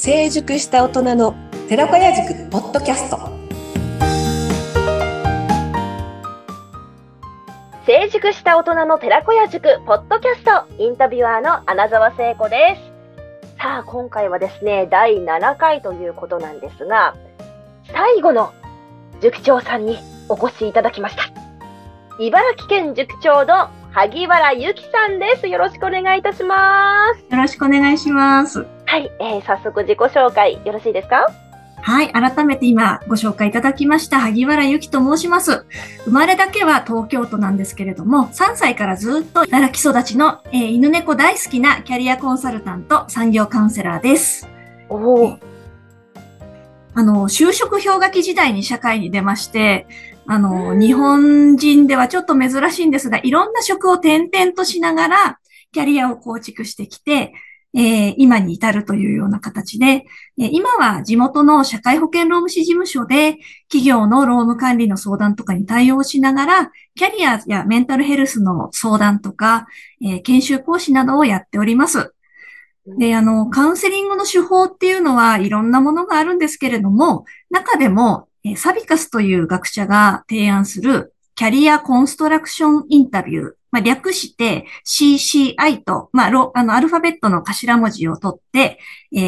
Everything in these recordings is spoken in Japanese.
成熟した大人の寺子屋塾ポッドキャスト成熟した大人の寺子屋塾ポッドキャストインタビュアーの穴澤聖子ですさあ今回はですね第7回ということなんですが最後の塾長さんにお越しいただきました茨城県塾長の萩原由紀さんです。よろしくお願いいたします。よろしくお願いします。はい、えー、早速自己紹介よろしいですか？はい、改めて今ご紹介いただきました萩原由紀と申します。生まれだけは東京都なんですけれども、3歳からずっと茨城育ちの、えー、犬猫大好きなキャリアコンサルタント、産業カウンセラーです。おあの、就職氷河期時代に社会に出まして、あの、日本人ではちょっと珍しいんですが、いろんな職を転々としながら、キャリアを構築してきて、えー、今に至るというような形で、えー、今は地元の社会保険労務士事務所で企業の労務管理の相談とかに対応しながら、キャリアやメンタルヘルスの相談とか、えー、研修講師などをやっております。で、あの、カウンセリングの手法っていうのはいろんなものがあるんですけれども、中でもえサビカスという学者が提案するキャリアコンストラクションインタビュー。まあ、略して CCI と、まあ、あの、アルファベットの頭文字を取って、え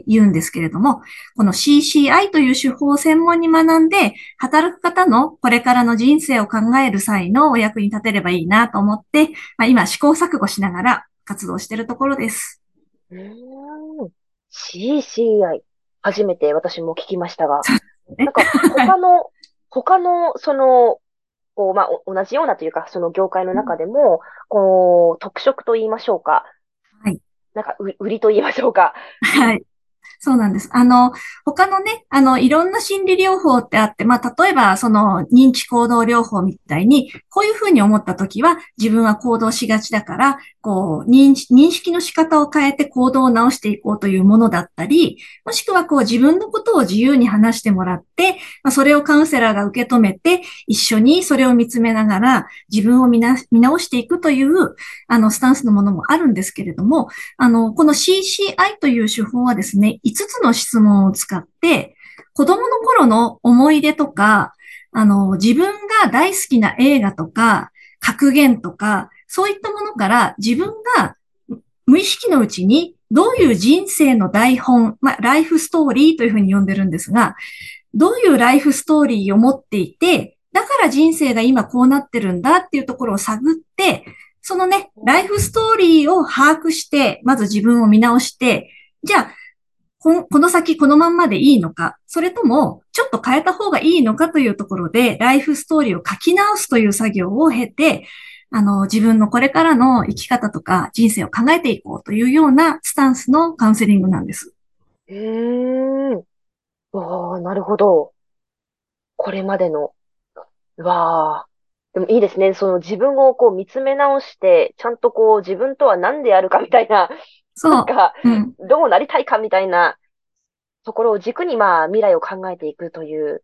ー、言うんですけれども、この CCI という手法を専門に学んで、働く方のこれからの人生を考える際のお役に立てればいいなと思って、まあ、今試行錯誤しながら活動しているところです。うん CCI。初めて私も聞きましたが。なんか、他の、他の、その、こう、まあ、同じようなというか、その業界の中でも、こう、特色と言いましょうか。はい。なんか、売りと言いましょうか。はい。そうなんです。あの、他のね、あの、いろんな心理療法ってあって、まあ、例えば、その、認知行動療法みたいに、こういうふうに思ったときは、自分は行動しがちだから、こう認、認識の仕方を変えて行動を直していこうというものだったり、もしくは、こう、自分のことを自由に話してもらって、まあ、それをカウンセラーが受け止めて、一緒にそれを見つめながら、自分を見な見直していくという、あの、スタンスのものもあるんですけれども、あの、この CCI という手法はですね、5つの質問を使って、子供の頃の思い出とか、あの、自分が大好きな映画とか、格言とか、そういったものから自分が無意識のうちにどういう人生の台本、まあ、ライフストーリーというふうに呼んでるんですが、どういうライフストーリーを持っていて、だから人生が今こうなってるんだっていうところを探って、そのね、ライフストーリーを把握して、まず自分を見直して、じゃあ、この先このまんまでいいのか、それともちょっと変えた方がいいのかというところで、ライフストーリーを書き直すという作業を経て、あの、自分のこれからの生き方とか人生を考えていこうというようなスタンスのカウンセリングなんです。うーん。わあ、なるほど。これまでの。わあ。でもいいですね。その自分をこう見つめ直して、ちゃんとこう自分とは何であるかみたいなそう。なんか、うん、どうなりたいかみたいなところを軸にまあ未来を考えていくという。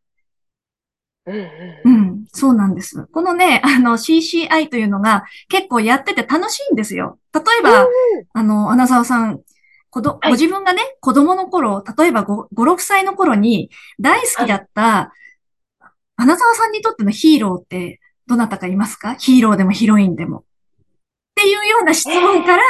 うんうん、うん、そうなんです。このね、あの CCI というのが結構やってて楽しいんですよ。例えば、うん、あの、穴沢さん、ごど、ご自分がね、子供の頃、例えば 5, 5、6歳の頃に大好きだった、はい、穴沢さんにとってのヒーローってどなたかいますか？ヒーローでもヒロインでも。っていうような質問から、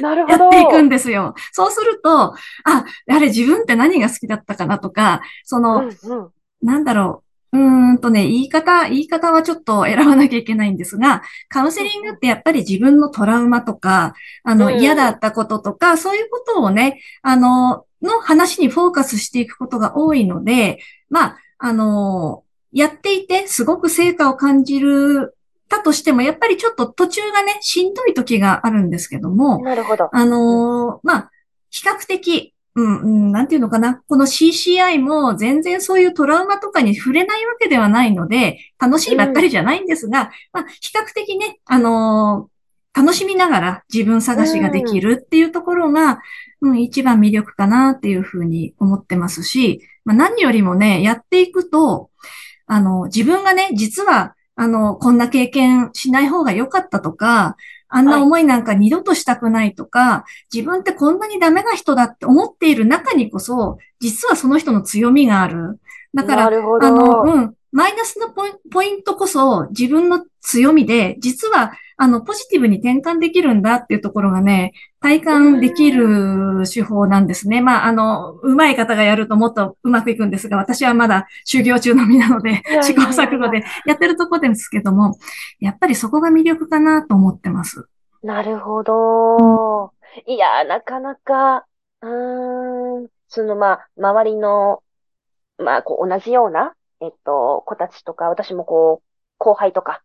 なるほど。やっていくんですよ。そうすると、あ、あれ自分って何が好きだったかなとか、その、うんうん、なんだろう、うーんとね、言い方、言い方はちょっと選ばなきゃいけないんですが、カウンセリングってやっぱり自分のトラウマとか、あの、うん、嫌だったこととか、そういうことをね、あの、の話にフォーカスしていくことが多いので、まあ、あの、やっていてすごく成果を感じるたとしても、やっぱりちょっと途中がね、しんどい時があるんですけども、なるほど。あのー、まあ、比較的、うん、うん、なんていうのかな。この CCI も全然そういうトラウマとかに触れないわけではないので、楽しいばっかりじゃないんですが、うん、まあ、比較的ね、あのー、楽しみながら自分探しができるっていうところが、うん、うん、一番魅力かなっていうふうに思ってますし、まあ、何よりもね、やっていくと、あの、自分がね、実はあの、こんな経験しない方が良かったとか、あんな思いなんか二度としたくないとか、自分ってこんなにダメな人だって思っている中にこそ、実はその人の強みがある。だから。あの、うん、マイナスのポイントこそ自分の強みで、実は、あの、ポジティブに転換できるんだっていうところがね、体感できる手法なんですね。まあ、あの、上手い方がやるともっとうまくいくんですが、私はまだ修行中の身なので試行錯誤でやってるとこですけども、やっぱりそこが魅力かなと思ってます。なるほど。いや、なかなか、うーん、その、まあ、周りの、まあ、こう、同じような、えっと、子たちとか、私もこう、後輩とか、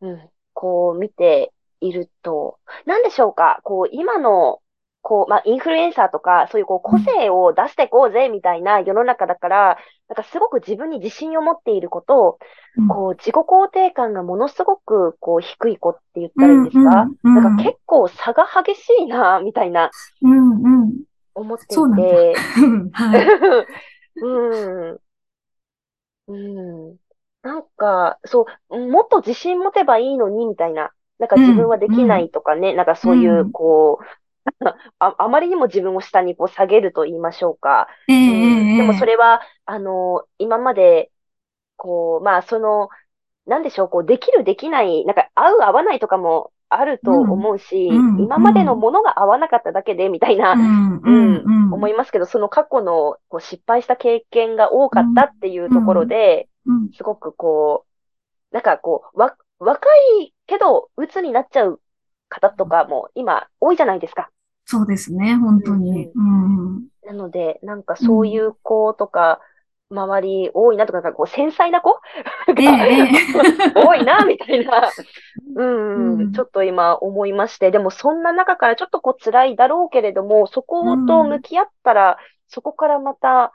うん、こう見ていると、なんでしょうか、こう、今の、こう、まあ、インフルエンサーとか、そういうこう、個性を出していこうぜ、みたいな世の中だから、なんかすごく自分に自信を持っている子と、うんこう、自己肯定感がものすごく、こう、低い子って言ったらいいんですか、うんうんうんなんか結構差が激しいな、みたいな、うん、うん。思っていそうなんだて。はい。うん。うん。なんか、そう、もっと自信持てばいいのに、みたいな。なんか自分はできないとかね、なんかそういうう、ん。こう、あ、あまりにも自分を下にこう下げると言いましょうか。ええうんええでもそれは、あの、今まで、こう、まあ、その、なんでしょう、こう、できる、できない、なんか、合う、合わないとかもあると思うし、うんうん今までのものが合わなかっただけで、みたいな、うん、うん、うん。思いますけど、その過去のこう失敗した経験が多かったっていうところで、うんすごくこう、なんかこう、わ、若いけど、鬱になっちゃう方とかも今多いじゃないですか。そうですね、本当に。うん。なので、なんかそういう子とか、周り多いなとか、こう繊細な子？ええええ。多いな、みたいな、うん、うんちょっと今思いまして、でもそんな中からちょっとこう辛いだろうけれども、そこと向き合ったら、そこからまた、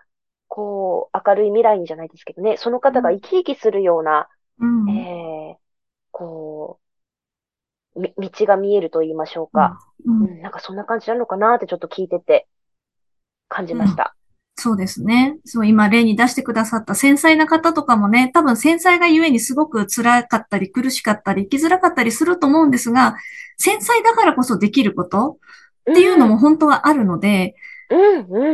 こう、明るい未来にじゃないですけどね、その方が生き生きするような、うん。えー、こう、み、道が見えると言いましょうか。うん。うん、なんかそんな感じなのかなってちょっと聞いてて感じました。そうですね。そう、今例に出してくださった繊細な方とかもね、多分繊細がゆえにすごく辛かったり苦しかったり生きづらかったりすると思うんですが、繊細だからこそできることっていうのも本当はあるので、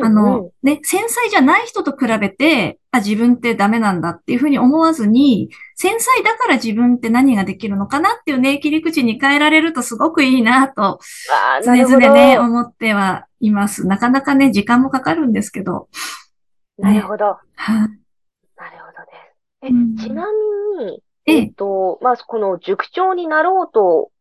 あの、ね、繊細じゃない人と比べて、あ、自分ってダメなんだっていうふうに思わずに、繊細だから自分って何ができるのかなっていうね、切り口に変えられるとすごくいいなと、常。々ね、思ってはいます。なかなかね、時間もかかるんですけど。なるほど。はい。なるほどです。え、うんちなみに、えええっと、まあ、この塾長になろうと、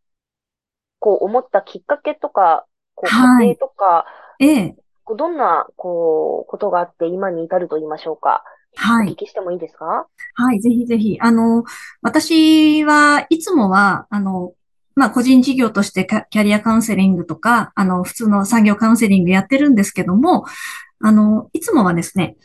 こう思ったきっかけとか、こう、はい家庭とか、ええ、どんな、こう、ことがあって今に至ると言いましょうか？はい。お聞きしてもいいですか？はい、ぜひぜひ。あの、私はいつもは、あの、まあ、個人事業としてキャリアカウンセリングとか、あの、普通の産業カウンセリングやってるんですけども、あの、いつもはですね、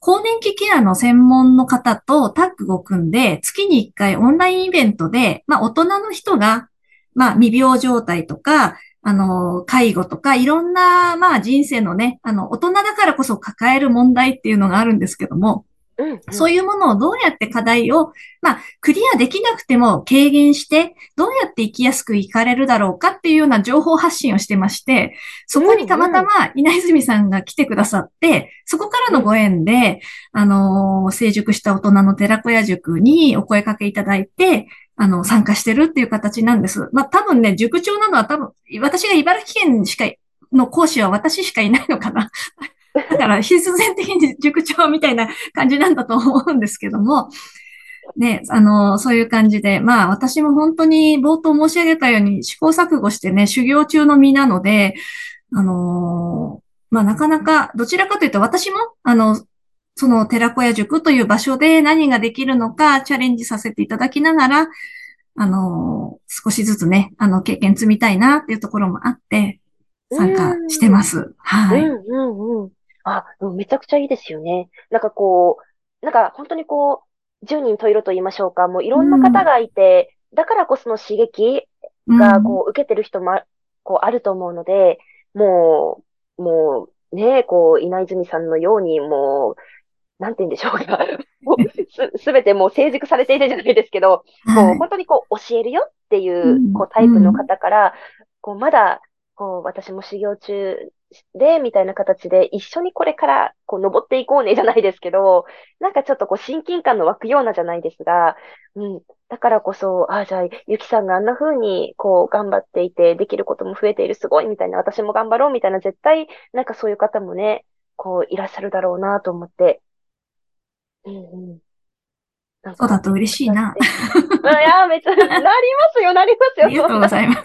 更年期ケアの専門の方とタッグを組んで、月に1回オンラインイベントで、まあ、大人の人が、まあ、未病状態とか、あの、介護とか、いろんな、まあ、人生のね、あの、大人だからこそ抱える問題っていうのがあるんですけども、うん、うん。そういうものをどうやって課題を、まあ、クリアできなくても軽減して、どうやって生きやすく生かれるだろうかっていうような情報発信をしてまして、そこにたまたま稲泉さんが来てくださって、そこからのご縁で、あのー成熟した大人の寺子屋塾にお声かけいただいて、あの、参加してるっていう形なんです。まあ、多分ね、塾長なのは多分、私が茨城県しか、の講師は私しかいないのかな。だから必然的に塾長みたいな感じなんだと思うんですけども、ね、あの、そういう感じで、まあ私も本当に冒頭申し上げたように試行錯誤してね、修行中の身なので、あのまあなかなか、どちらかというと私も、あの、その寺子屋塾という場所で何ができるのかチャレンジさせていただきながら、あの、少しずつね、あの、経験積みたいなっていうところもあって、参加してます。はい。うんうんうん。あ、うんめちゃくちゃいいですよね。なんかこう、なんか本当にこう、十人十色と言いましょうか。もういろんな方がいて、だからこその刺激がこう受けてる人もあこうあると思うので、もう、もうね、こう、稲泉さんのようにもう、なんて言うんでしょうか。もうす、すべてもう成熟されているじゃないですけど、うん、もうはい。本当にこう教えるよっっていう、こう、タイプの方から、こう、まだ、こう、私も修行中で、みたいな形で、一緒にこれから、こう、登っていこうね、じゃないですけど、なんかちょっとこう、親近感の湧くようなじゃないですが、うん。だからこそ、ああ、じゃあ、ゆきさんがあんな風に、こう、頑張っていて、できることも増えている、すごい、みたいな、私も頑張ろう、みたいな、絶対、なんかそういう方もね、こう、いらっしゃるだろうな、と思って。うんうん。なんかそうだと嬉しいな。いや、めっちゃ、なりますよ、なりますよ。ありがとうございます。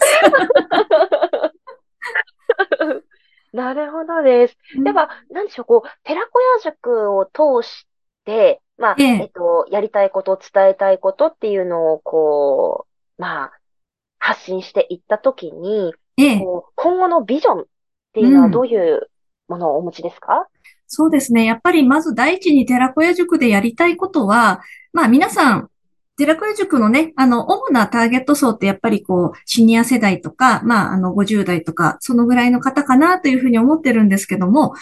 なるほどです。では、なんでしょう、こう、寺子屋塾を通して、まあ、えええっと、やりたいこと、伝えたいことっていうのを、こう、まあ、発信していったときに、ええ、こう今後のビジョンっていうのはどういうものをお持ちですか？そうですね。やっぱりまず第一に寺子屋塾でやりたいことは、まあ皆さん、寺子屋塾のね、あの、主なターゲット層ってやっぱりこう、シニア世代とか、まああの、50代とか、そのぐらいの方かなというふうに思ってるんですけども、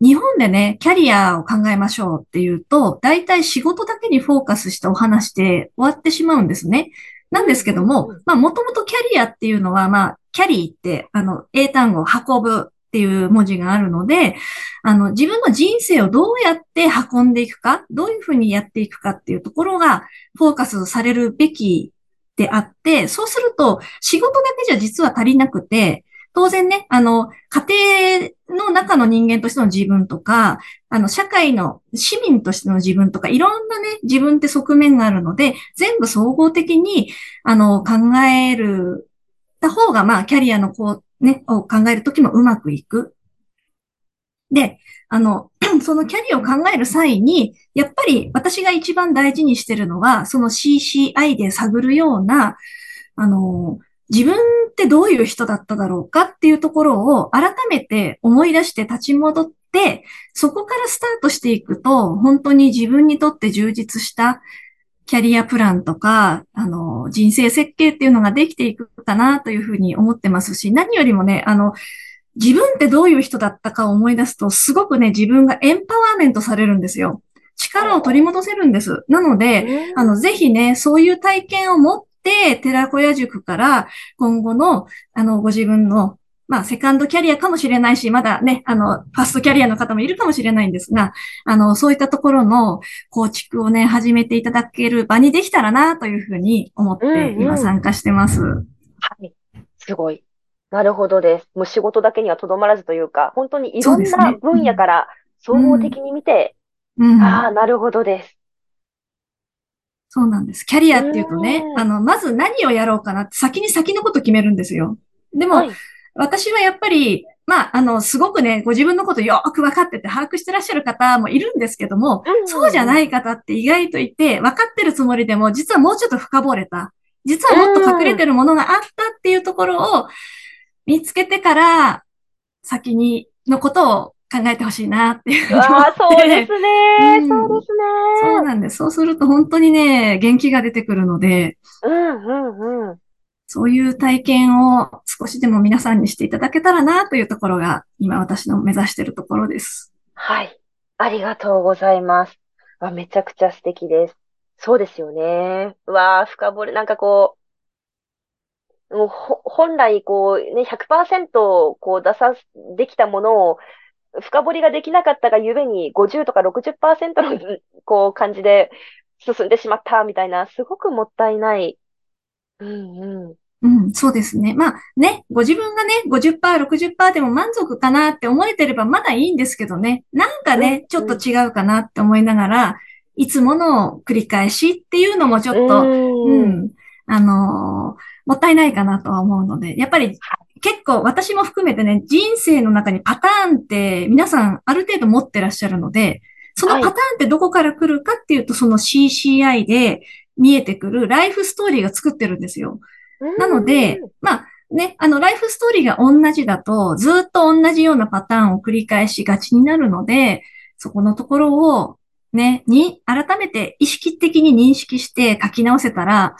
日本でね、キャリアを考えましょうっていうと、大体仕事だけにフォーカスしたお話で終わってしまうんですね。なんですけどもまあもともとキャリアっていうのは、まあ、キャリーって、あの、英単語、運ぶっていう文字があるので、あの、自分の人生をどうやって運んでいくか、どういうふうにやっていくかっていうところがフォーカスされるべきであって、そうすると仕事だけじゃ実は足りなくて、当然ね、あの、家庭の中の人間としての自分とか、あの、社会の市民としての自分とか、いろんなね、自分って側面があるので、全部総合的に、あの、考える、た方が、まあ、キャリアのこう、ね、を考えるときもうまくいく。で、あの、そのキャリアを考える際に、やっぱり私が一番大事にしてるのは、その CCI で探るような、あの、自分ってどういう人だっただろうかっていうところを改めて思い出して立ち戻って、そこからスタートしていくと、本当に自分にとって充実したキャリアプランとか、あの、人生設計っていうのができていくかなというふうに思ってますし、何よりもね、あの、自分ってどういう人だったかを思い出すと、すごくね、自分がエンパワーメントされるんですよ。力を取り戻せるんです。なので、あの、ぜひね、そういう体験を持って、寺子屋塾から今後の、あの、ご自分の、まあ、セカンドキャリアかもしれないし、まだね、あの、ファーストキャリアの方もいるかもしれないんですが、あの、そういったところの構築をね、始めていただける場にできたらな、というふうに思って、うんうん今参加してます。はい。すごい。なるほどです。もう仕事だけにはとどまらずというか、本当にいろんな分野から総合的に見て、うん。ああ、なるほどです。そうなんです。キャリアっていうとねう、んあの、まず何をやろうかなって先に先のこと決めるんですよ。でも、はい。私はやっぱり、まあ、あの、すごくね、ご自分のことよーく分かってて把握してらっしゃる方もいるんですけども、そうじゃない方って意外といて、分かってるつもりでも、実はもうちょっと深掘れた。実はもっと隠れてるものがあったっていうところを見つけてから、先にのことを考えてほしいなっていうああ。そうですね。うんそうですそうね。なんです。そうすると本当にね、元気が出てくるので、うんうんうん。そういう体験を少しでも皆さんにしていただけたらなというところが、今私の目指しているところです。はい。ありがとうございます。わ、めちゃくちゃ素敵です。そうですよね。うわあ、深掘り、なんかこう、もうほ本来こうね、100%こう出さ、できたものを深掘りができなかったがゆえに50とか60%のこう感じで進んでしまったみたいな、すごくもったいない。うんうん。うん、そうですね。まあね、ご自分がね、50%、60%でも満足かなって思えてればまだいいんですけどね。なんかね、うんちょっと違うかなって思いながら、いつもの繰り返しっていうのもちょっと、う。うんん、あのーもったいないかなとは思うので、やっぱり結構私も含めてね、人生の中にパターンって皆さんある程度持ってらっしゃるので、そのパターンってどこから来るかっていうと、その CCI で見えてくるライフストーリーが作ってるんですよ。なので、まあね、あの、ライフストーリーが同じだと、ずっと同じようなパターンを繰り返しがちになるので、そこのところを、ね、に、改めて意識的に認識して書き直せたら、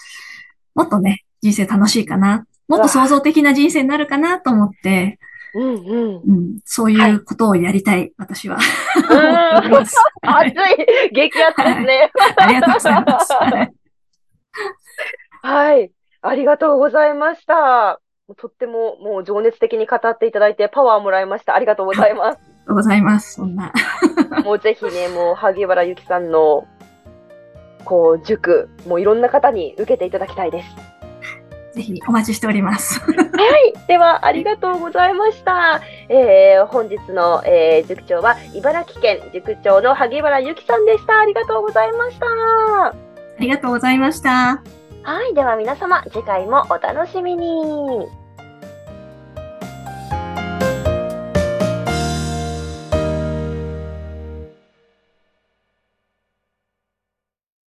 もっとね、人生楽しいかな。もっと創造的な人生になるかなと思って、うんうん。うん、そういうことをやりたい、私は。うん 思っております。はい熱い、激熱ですね。ありがとうございます。はいはい。ありがとうございました。とってももう情熱的に語っていただいてパワーもらいました。ありがとうございます。ありがとうございます。そんな。もうぜひね、もう萩原由紀さんのこう塾、もういろんな方に受けていただきたいです。ぜひお待ちしております。はい。では、ありがとうございました。えー本日の、えー塾長は、茨城県塾長の萩原由紀さんでした。ありがとうございました。ありがとうございました。はい。では皆様、次回もお楽しみに。